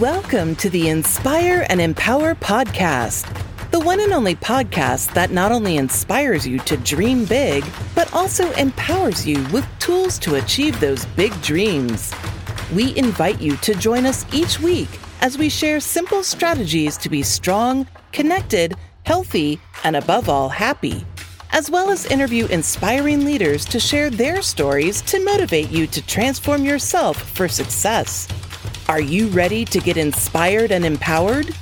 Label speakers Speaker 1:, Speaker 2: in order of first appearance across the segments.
Speaker 1: Welcome to the Inspire and Empower podcast, the one and only podcast that not only inspires you to dream big, but also empowers you with tools to achieve those big dreams. We invite you to join us each week as we share simple strategies to be strong, connected, healthy, and above all, happy, as well as interview inspiring leaders to share their stories to motivate you to transform yourself for success. Are you ready to get inspired and empowered?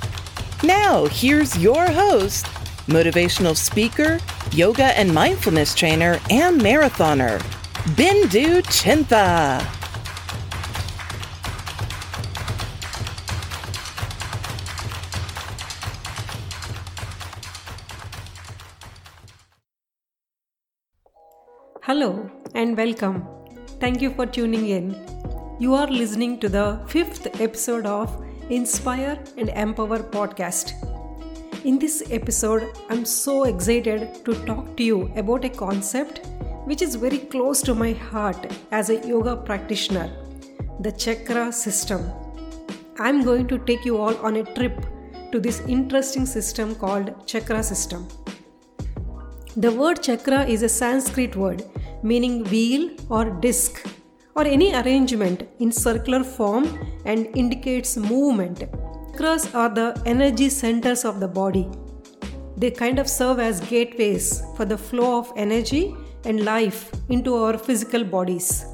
Speaker 1: Now, here's your host, motivational speaker, yoga and mindfulness trainer, and marathoner, Bindu Chintha.
Speaker 2: Hello and welcome. Thank you for tuning in. You are listening to the fifth episode of Inspire and Empower podcast. In this episode, I'm so excited to talk to you about a concept which is very close to my heart as a yoga practitioner the chakra system. I'm going to take you all on a trip to this interesting system called chakra system. The word chakra is a Sanskrit word meaning wheel or disc or any arrangement in circular form and indicates movement. Chakras are the energy centers of the body. They kind of serve as gateways for the flow of energy and life into our physical bodies.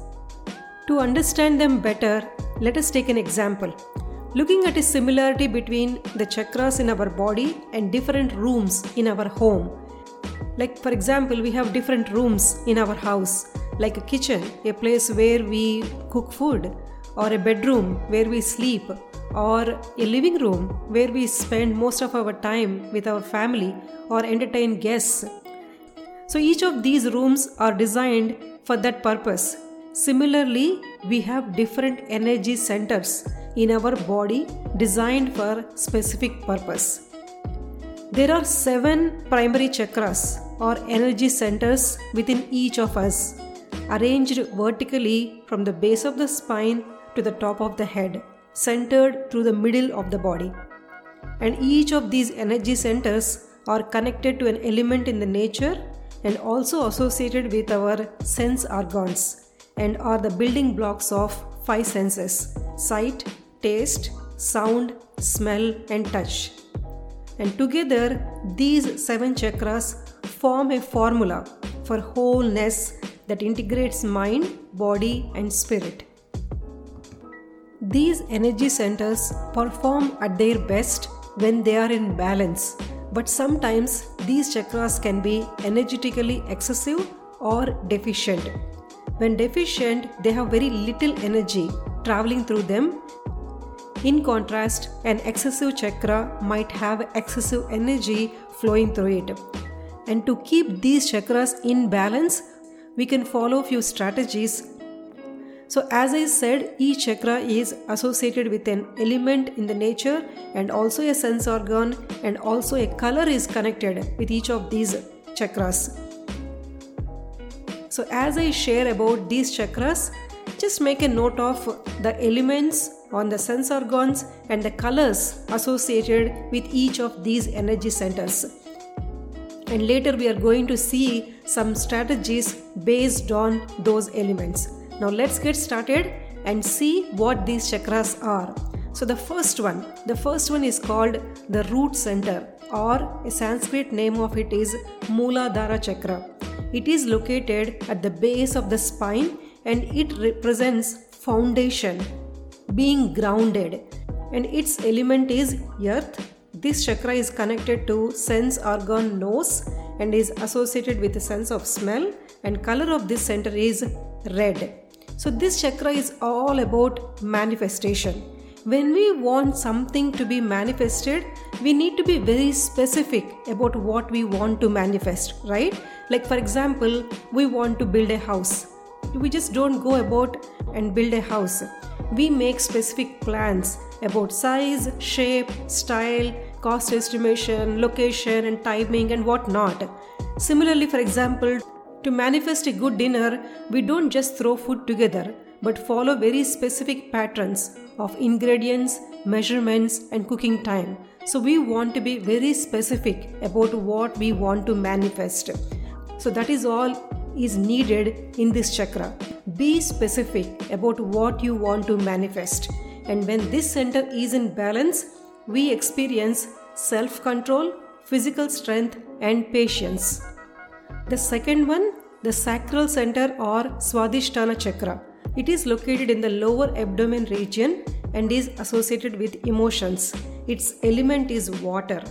Speaker 2: To understand them better, let us take an example. Looking at a similarity between the chakras in our body and different rooms in our home like, for example, we have different rooms in our house, like a kitchen, a place where we cook food, or a bedroom where we sleep, or a living room where we spend most of our time with our family or entertain guests. So, each of these rooms are designed for that purpose. Similarly, we have different energy centers in our body designed for specific purpose. There are seven primary chakras or energy centers within each of us, arranged vertically from the base of the spine to the top of the head, centered through the middle of the body. And each of these energy centers are connected to an element in the nature and also associated with our sense organs and are the building blocks of five senses sight, taste, sound, smell, and touch. And together, these seven chakras form a formula for wholeness that integrates mind, body, and spirit. These energy centers perform at their best when they are in balance, but sometimes these chakras can be energetically excessive or deficient. When deficient, they have very little energy traveling through them. In contrast, an excessive chakra might have excessive energy flowing through it. And to keep these chakras in balance, we can follow few strategies. So as I said, each chakra is associated with an element in the nature and also a sense organ and also a color is connected with each of these chakras. So as I share about these chakras, just make a note of the elements on the sense organs and the colors associated with each of these energy centers and later we are going to see some strategies based on those elements. Now let's get started and see what these chakras are. So the first one, the first one is called the root center or a Sanskrit name of it is Mooladhara chakra. It is located at the base of the spine and it represents foundation, being grounded and its element is earth this chakra is connected to sense organ nose and is associated with the sense of smell and color of this center is red. So this chakra is all about manifestation. When we want something to be manifested, we need to be very specific about what we want to manifest, right? Like for example, we want to build a house. We just don't go about and build a house. We make specific plans about size, shape, style, cost estimation, location, and timing, and whatnot. Similarly, for example, to manifest a good dinner, we don't just throw food together, but follow very specific patterns of ingredients, measurements, and cooking time. So, we want to be very specific about what we want to manifest. So, that is all is needed in this chakra. Be specific about what you want to manifest. And when this center is in balance, we experience self control, physical strength, and patience. The second one, the sacral center or Swadhisthana chakra. It is located in the lower abdomen region and is associated with emotions. Its element is water.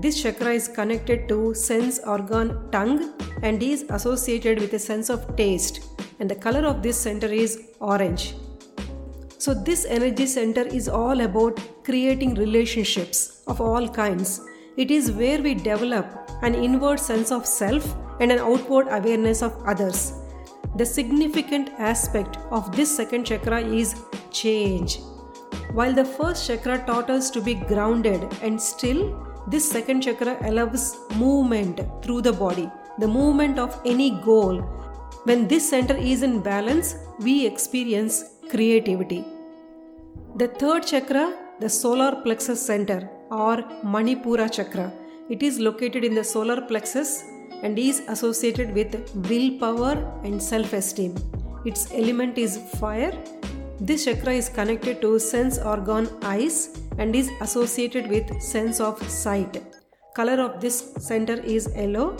Speaker 2: This chakra is connected to sense organ tongue and is associated with a sense of taste. And the color of this center is orange. So, this energy center is all about creating relationships of all kinds. It is where we develop an inward sense of self and an outward awareness of others. The significant aspect of this second chakra is change. While the first chakra taught us to be grounded and still, this second chakra allows movement through the body, the movement of any goal. When this center is in balance, we experience creativity. The third chakra, the solar plexus center or Manipura chakra, it is located in the solar plexus and is associated with willpower and self esteem. Its element is fire. This chakra is connected to sense organ eyes and is associated with sense of sight. Color of this center is yellow.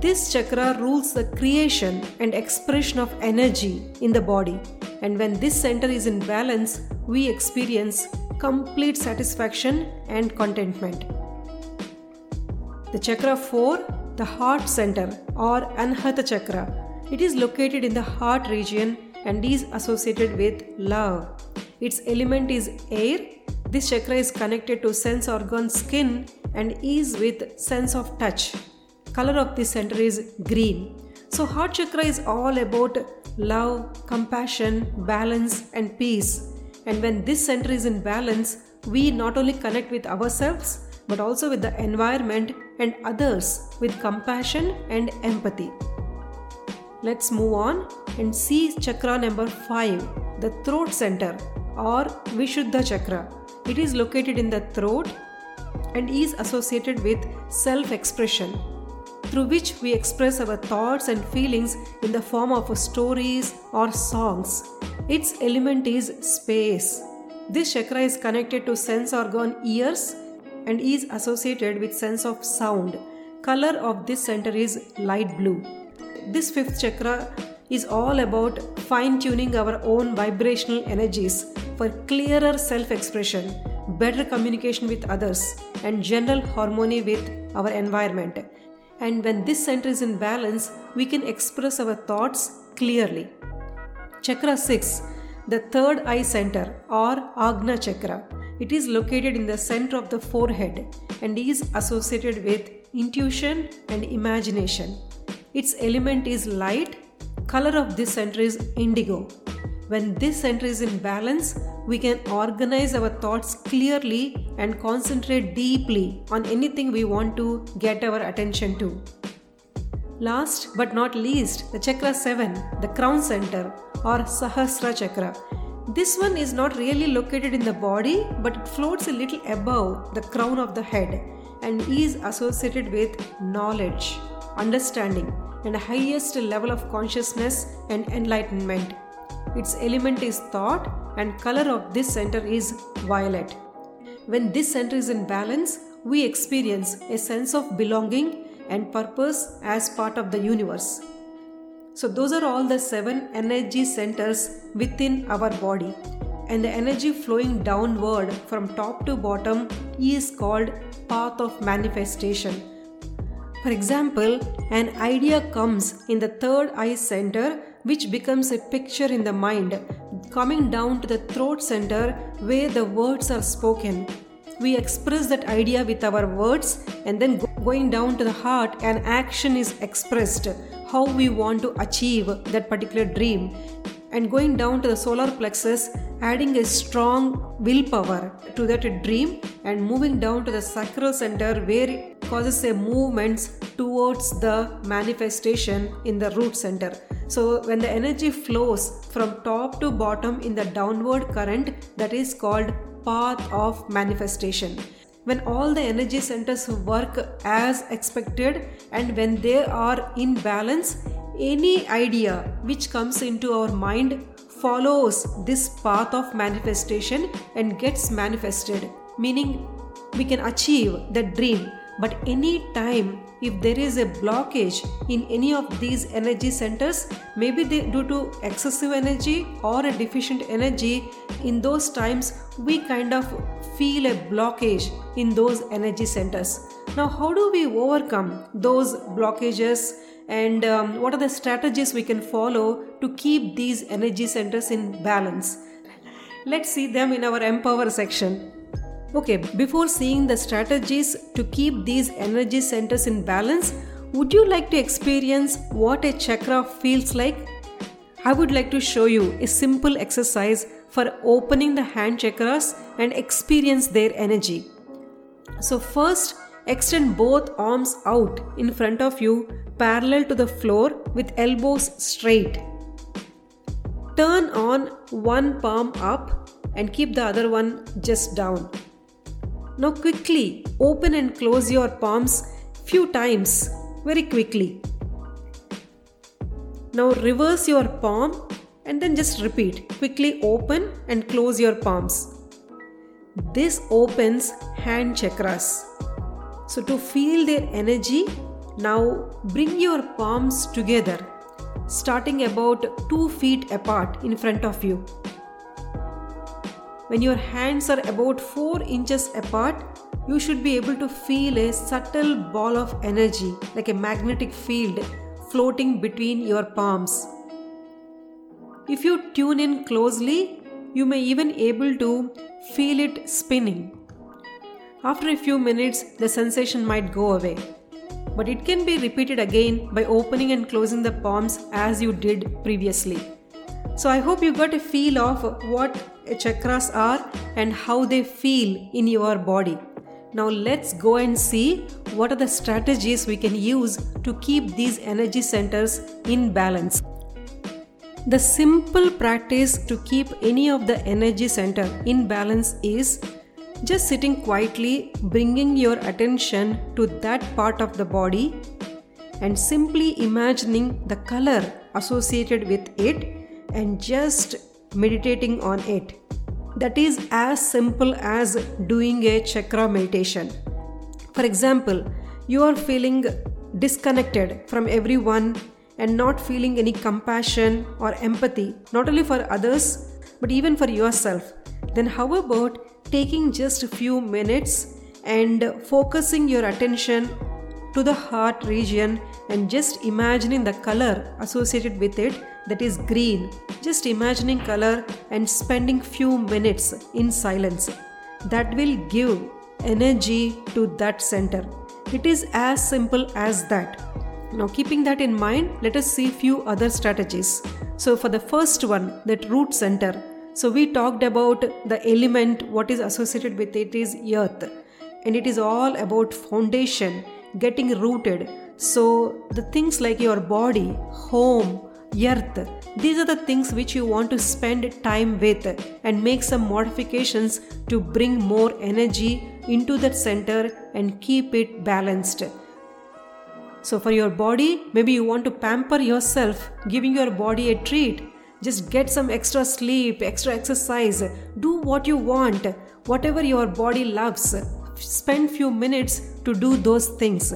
Speaker 2: This chakra rules the creation and expression of energy in the body. And when this center is in balance, we experience complete satisfaction and contentment. The chakra 4 the heart center or Anahata chakra. It is located in the heart region and is associated with love. Its element is air. This chakra is connected to sense organ skin and is with sense of touch. Color of this center is green. So heart chakra is all about love, compassion, balance and peace. And when this center is in balance, we not only connect with ourselves but also with the environment and others with compassion and empathy. Let's move on and see chakra number 5, the throat center or Vishuddha chakra. It is located in the throat and is associated with self expression, through which we express our thoughts and feelings in the form of stories or songs. Its element is space. This chakra is connected to sense organ ears and is associated with sense of sound. Color of this center is light blue. This fifth chakra is all about fine tuning our own vibrational energies for clearer self expression, better communication with others, and general harmony with our environment. And when this center is in balance, we can express our thoughts clearly. Chakra 6, the third eye center or Agna chakra it is located in the center of the forehead and is associated with intuition and imagination. Its element is light. Color of this center is indigo. When this center is in balance, we can organize our thoughts clearly and concentrate deeply on anything we want to get our attention to. Last but not least, the chakra 7, the crown center or Sahasra chakra. This one is not really located in the body, but it floats a little above the crown of the head and is associated with knowledge, understanding, and highest level of consciousness and enlightenment. Its element is thought, and color of this center is violet. When this center is in balance, we experience a sense of belonging and purpose as part of the universe. So, those are all the seven energy centers within our body. And the energy flowing downward from top to bottom is called path of manifestation. For example, an idea comes in the third eye center, which becomes a picture in the mind, coming down to the throat center where the words are spoken. We express that idea with our words, and then going down to the heart, an action is expressed how we want to achieve that particular dream and going down to the solar plexus adding a strong willpower to that dream and moving down to the sacral center where causes a movement towards the manifestation in the root center. So, when the energy flows from top to bottom in the downward current, that is called path of manifestation. When all the energy centers work as expected and when they are in balance, any idea which comes into our mind follows this path of manifestation and gets manifested, meaning we can achieve that dream but any time if there is a blockage in any of these energy centers maybe they, due to excessive energy or a deficient energy in those times we kind of feel a blockage in those energy centers. Now how do we overcome those blockages? And um, what are the strategies we can follow to keep these energy centers in balance? Let's see them in our empower section Okay, before seeing the strategies to keep these energy centers in balance, would you like to experience what a chakra feels like? I would like to show you a simple exercise for opening the hand chakras and experience their energy. So, first, extend both arms out in front of you, parallel to the floor with elbows straight. Turn on one palm up and keep the other one just down. Now quickly open and close your palms few times very quickly. Now reverse your palm and then just repeat. Quickly open and close your palms. This opens hand chakras. So to feel their energy, now bring your palms together, starting about 2 feet apart in front of you. When your hands are about 4 inches apart, you should be able to feel a subtle ball of energy like a magnetic field floating between your palms. If you tune in closely, you may even able to feel it spinning. After a few minutes, the sensation might go away. But it can be repeated again by opening and closing the palms as you did previously. So I hope you got a feel of what chakras are and how they feel in your body. Now let's go and see what are the strategies we can use to keep these energy centers in balance. The simple practice to keep any of the energy center in balance is just sitting quietly, bringing your attention to that part of the body and simply imagining the color associated with it and just meditating on it. That is as simple as doing a chakra meditation. For example, you are feeling disconnected from everyone and not feeling any compassion or empathy, not only for others but even for yourself. Then, how about taking just a few minutes and focusing your attention to the heart region and just imagining the color associated with it that is green. Just imagining color and spending few minutes in silence. That will give energy to that center. It is as simple as that. Now keeping that in mind let us see few other strategies. So for the first one that root center. So we talked about the element what is associated with it is earth. And it is all about foundation getting rooted. So the things like your body home earth. These are the things which you want to spend time with and make some modifications to bring more energy into that center and keep it balanced. So, for your body, maybe you want to pamper yourself, giving your body a treat. Just get some extra sleep, extra exercise, do what you want, whatever your body loves. Spend few minutes to do those things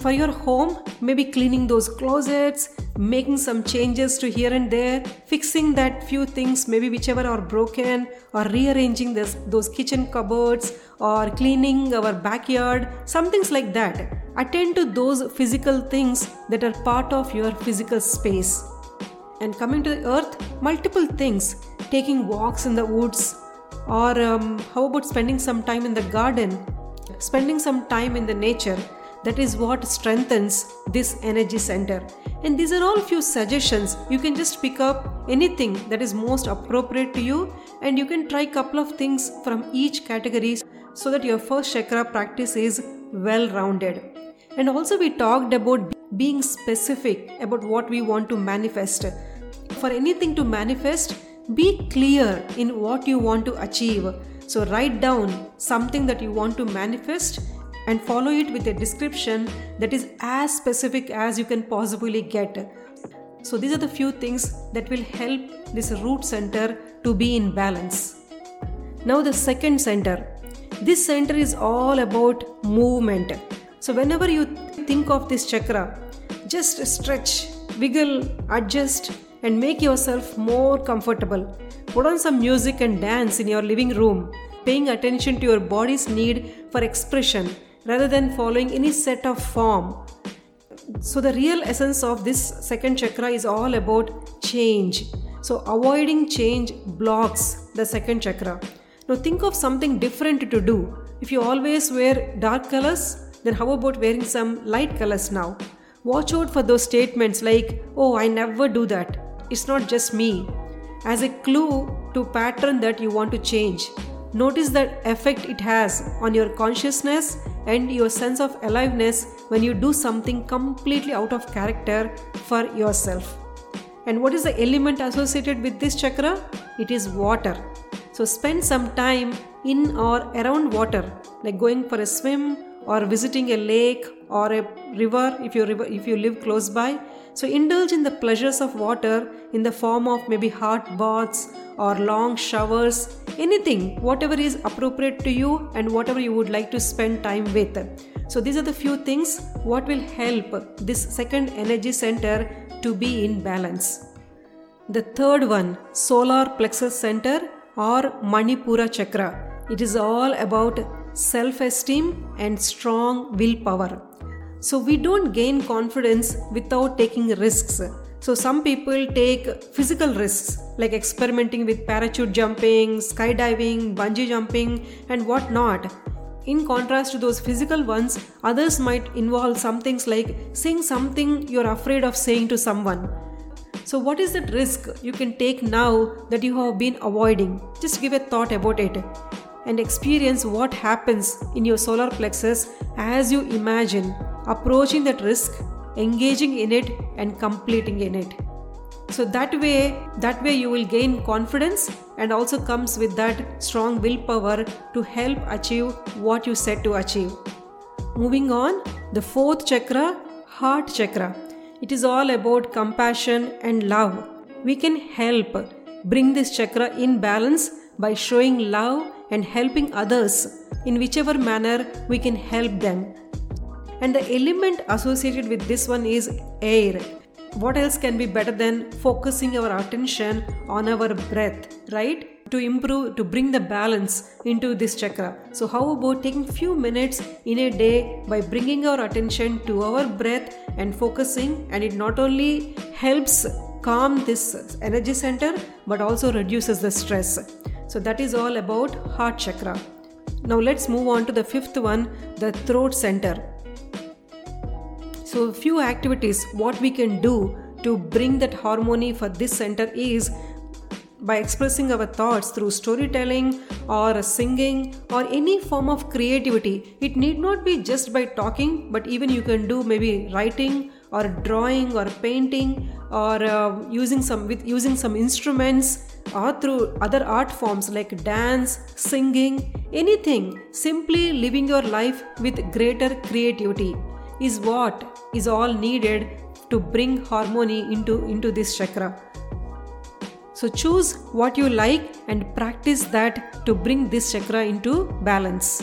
Speaker 2: for your home, maybe cleaning those closets, making some changes to here and there, fixing that few things, maybe whichever are broken, or rearranging this, those kitchen cupboards, or cleaning our backyard, some things like that. Attend to those physical things that are part of your physical space. And coming to the earth, multiple things taking walks in the woods, or um, how about spending some time in the garden, spending some time in the nature that is what strengthens this energy center. And these are all few suggestions. You can just pick up anything that is most appropriate to you and you can try couple of things from each category so that your first chakra practice is well rounded. And also, we talked about being specific about what we want to manifest. For anything to manifest, be clear in what you want to achieve. So, write down something that you want to manifest and follow it with a description that is as specific as you can possibly get. So, these are the few things that will help this root center to be in balance. Now, the second center. This center is all about movement. So, whenever you think of this chakra, just stretch, wiggle, adjust, and make yourself more comfortable. Put on some music and dance in your living room, paying attention to your body's need for expression rather than following any set of form. So, the real essence of this second chakra is all about change. So, avoiding change blocks the second chakra. Now, think of something different to do. If you always wear dark colors, then how about wearing some light colors now? Watch out for those statements like, oh, I never do that. It's not just me. As a clue to pattern that you want to change. Notice the effect it has on your consciousness and your sense of aliveness when you do something completely out of character for yourself. And what is the element associated with this chakra? It is water. So spend some time in or around water, like going for a swim or visiting a lake or a river if you if you live close by so indulge in the pleasures of water in the form of maybe hot baths or long showers anything whatever is appropriate to you and whatever you would like to spend time with. So these are the few things what will help this second energy center to be in balance. The third one solar plexus center or manipura chakra. It is all about self esteem, and strong willpower. So, we don't gain confidence without taking risks. So, some people take physical risks like experimenting with parachute jumping, skydiving, bungee jumping, and whatnot. In contrast to those physical ones, others might involve some things like saying something you're afraid of saying to someone. So, what is that risk you can take now that you have been avoiding? Just give a thought about it and experience what happens in your solar plexus as you imagine approaching that risk, engaging in it, and completing in it. So that way, that way you will gain confidence and also comes with that strong willpower to help achieve what you set to achieve. Moving on, the fourth chakra, heart chakra. It is all about compassion and love. We can help bring this chakra in balance by showing love and helping others in whichever manner we can help them. And the element associated with this one is air. What else can be better than focusing our attention on our breath, right? To improve, to bring the balance into this chakra. So, how about taking few minutes in a day by bringing our attention to our breath and focusing? And it not only helps calm this energy center but also reduces the stress. So that is all about heart chakra. Now let's move on to the fifth one, the throat center. So a few activities what we can do to bring that harmony for this center is by expressing our thoughts through storytelling or singing or any form of creativity. It need not be just by talking, but even you can do maybe writing or drawing or painting or uh, using some with using some instruments or through other art forms like dance, singing, anything, simply living your life with greater creativity is what is all needed to bring harmony into, into this chakra. So choose what you like and practice that to bring this chakra into balance.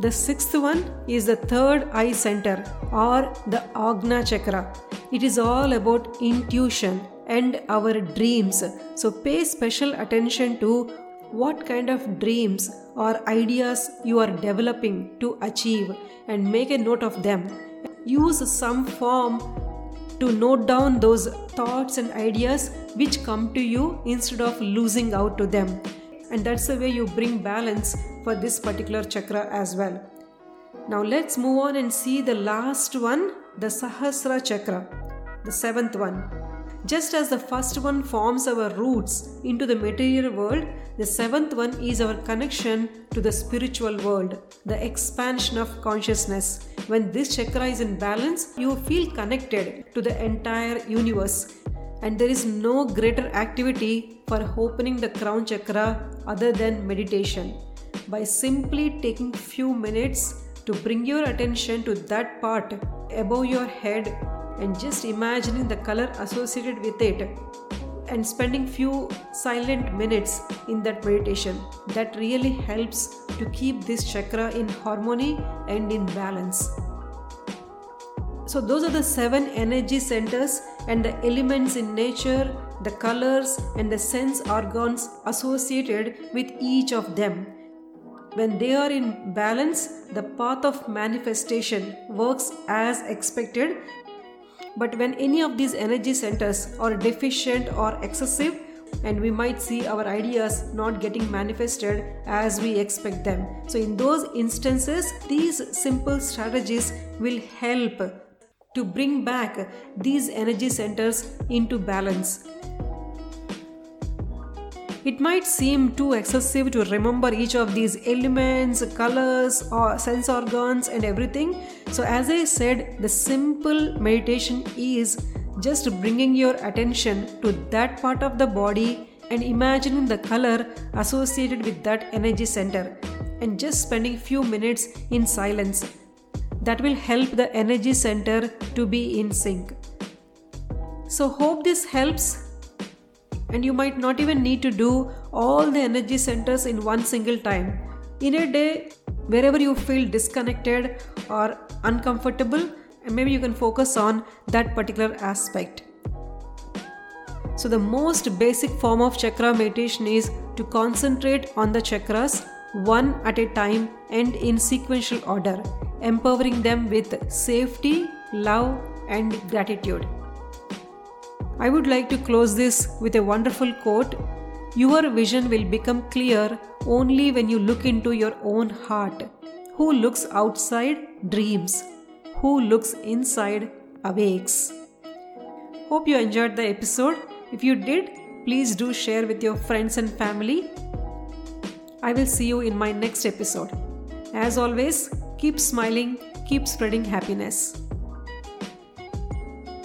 Speaker 2: The sixth one is the third eye center or the Agna chakra. It is all about intuition and our dreams. So pay special attention to what kind of dreams or ideas you are developing to achieve and make a note of them. Use some form to note down those thoughts and ideas which come to you instead of losing out to them. And that's the way you bring balance for this particular chakra as well. Now let's move on and see the last one, the Sahasra chakra, the seventh one. Just as the first one forms our roots into the material world, The seventh one is our connection to the spiritual world, the expansion of consciousness. When this chakra is in balance, you feel connected to the entire universe. And there is no greater activity for opening the crown chakra other than meditation. By simply taking few minutes to bring your attention to that part above your head and just imagining the color associated with it and spending few silent minutes in that meditation that really helps to keep this chakra in harmony and in balance so those are the seven energy centers and the elements in nature the colors and the sense organs associated with each of them when they are in balance the path of manifestation works as expected but when any of these energy centers are deficient or excessive, and we might see our ideas not getting manifested as we expect them. So, in those instances, these simple strategies will help to bring back these energy centers into balance. It might seem too excessive to remember each of these elements, colors, or sense organs, and everything. So, as I said, the simple meditation is just bringing your attention to that part of the body and imagining the color associated with that energy center and just spending few minutes in silence that will help the energy center to be in sync so hope this helps and you might not even need to do all the energy centers in one single time. In a day, wherever you feel disconnected or uncomfortable, and maybe you can focus on that particular aspect. So, the most basic form of chakra meditation is to concentrate on the chakras one at a time and in sequential order, empowering them with safety, love, and gratitude. I would like to close this with a wonderful quote Your vision will become clear only when you look into your own heart. Who looks outside dreams, who looks inside awakes. Hope you enjoyed the episode. If you did, please do share with your friends and family. I will see you in my next episode. As always, keep smiling, keep spreading happiness.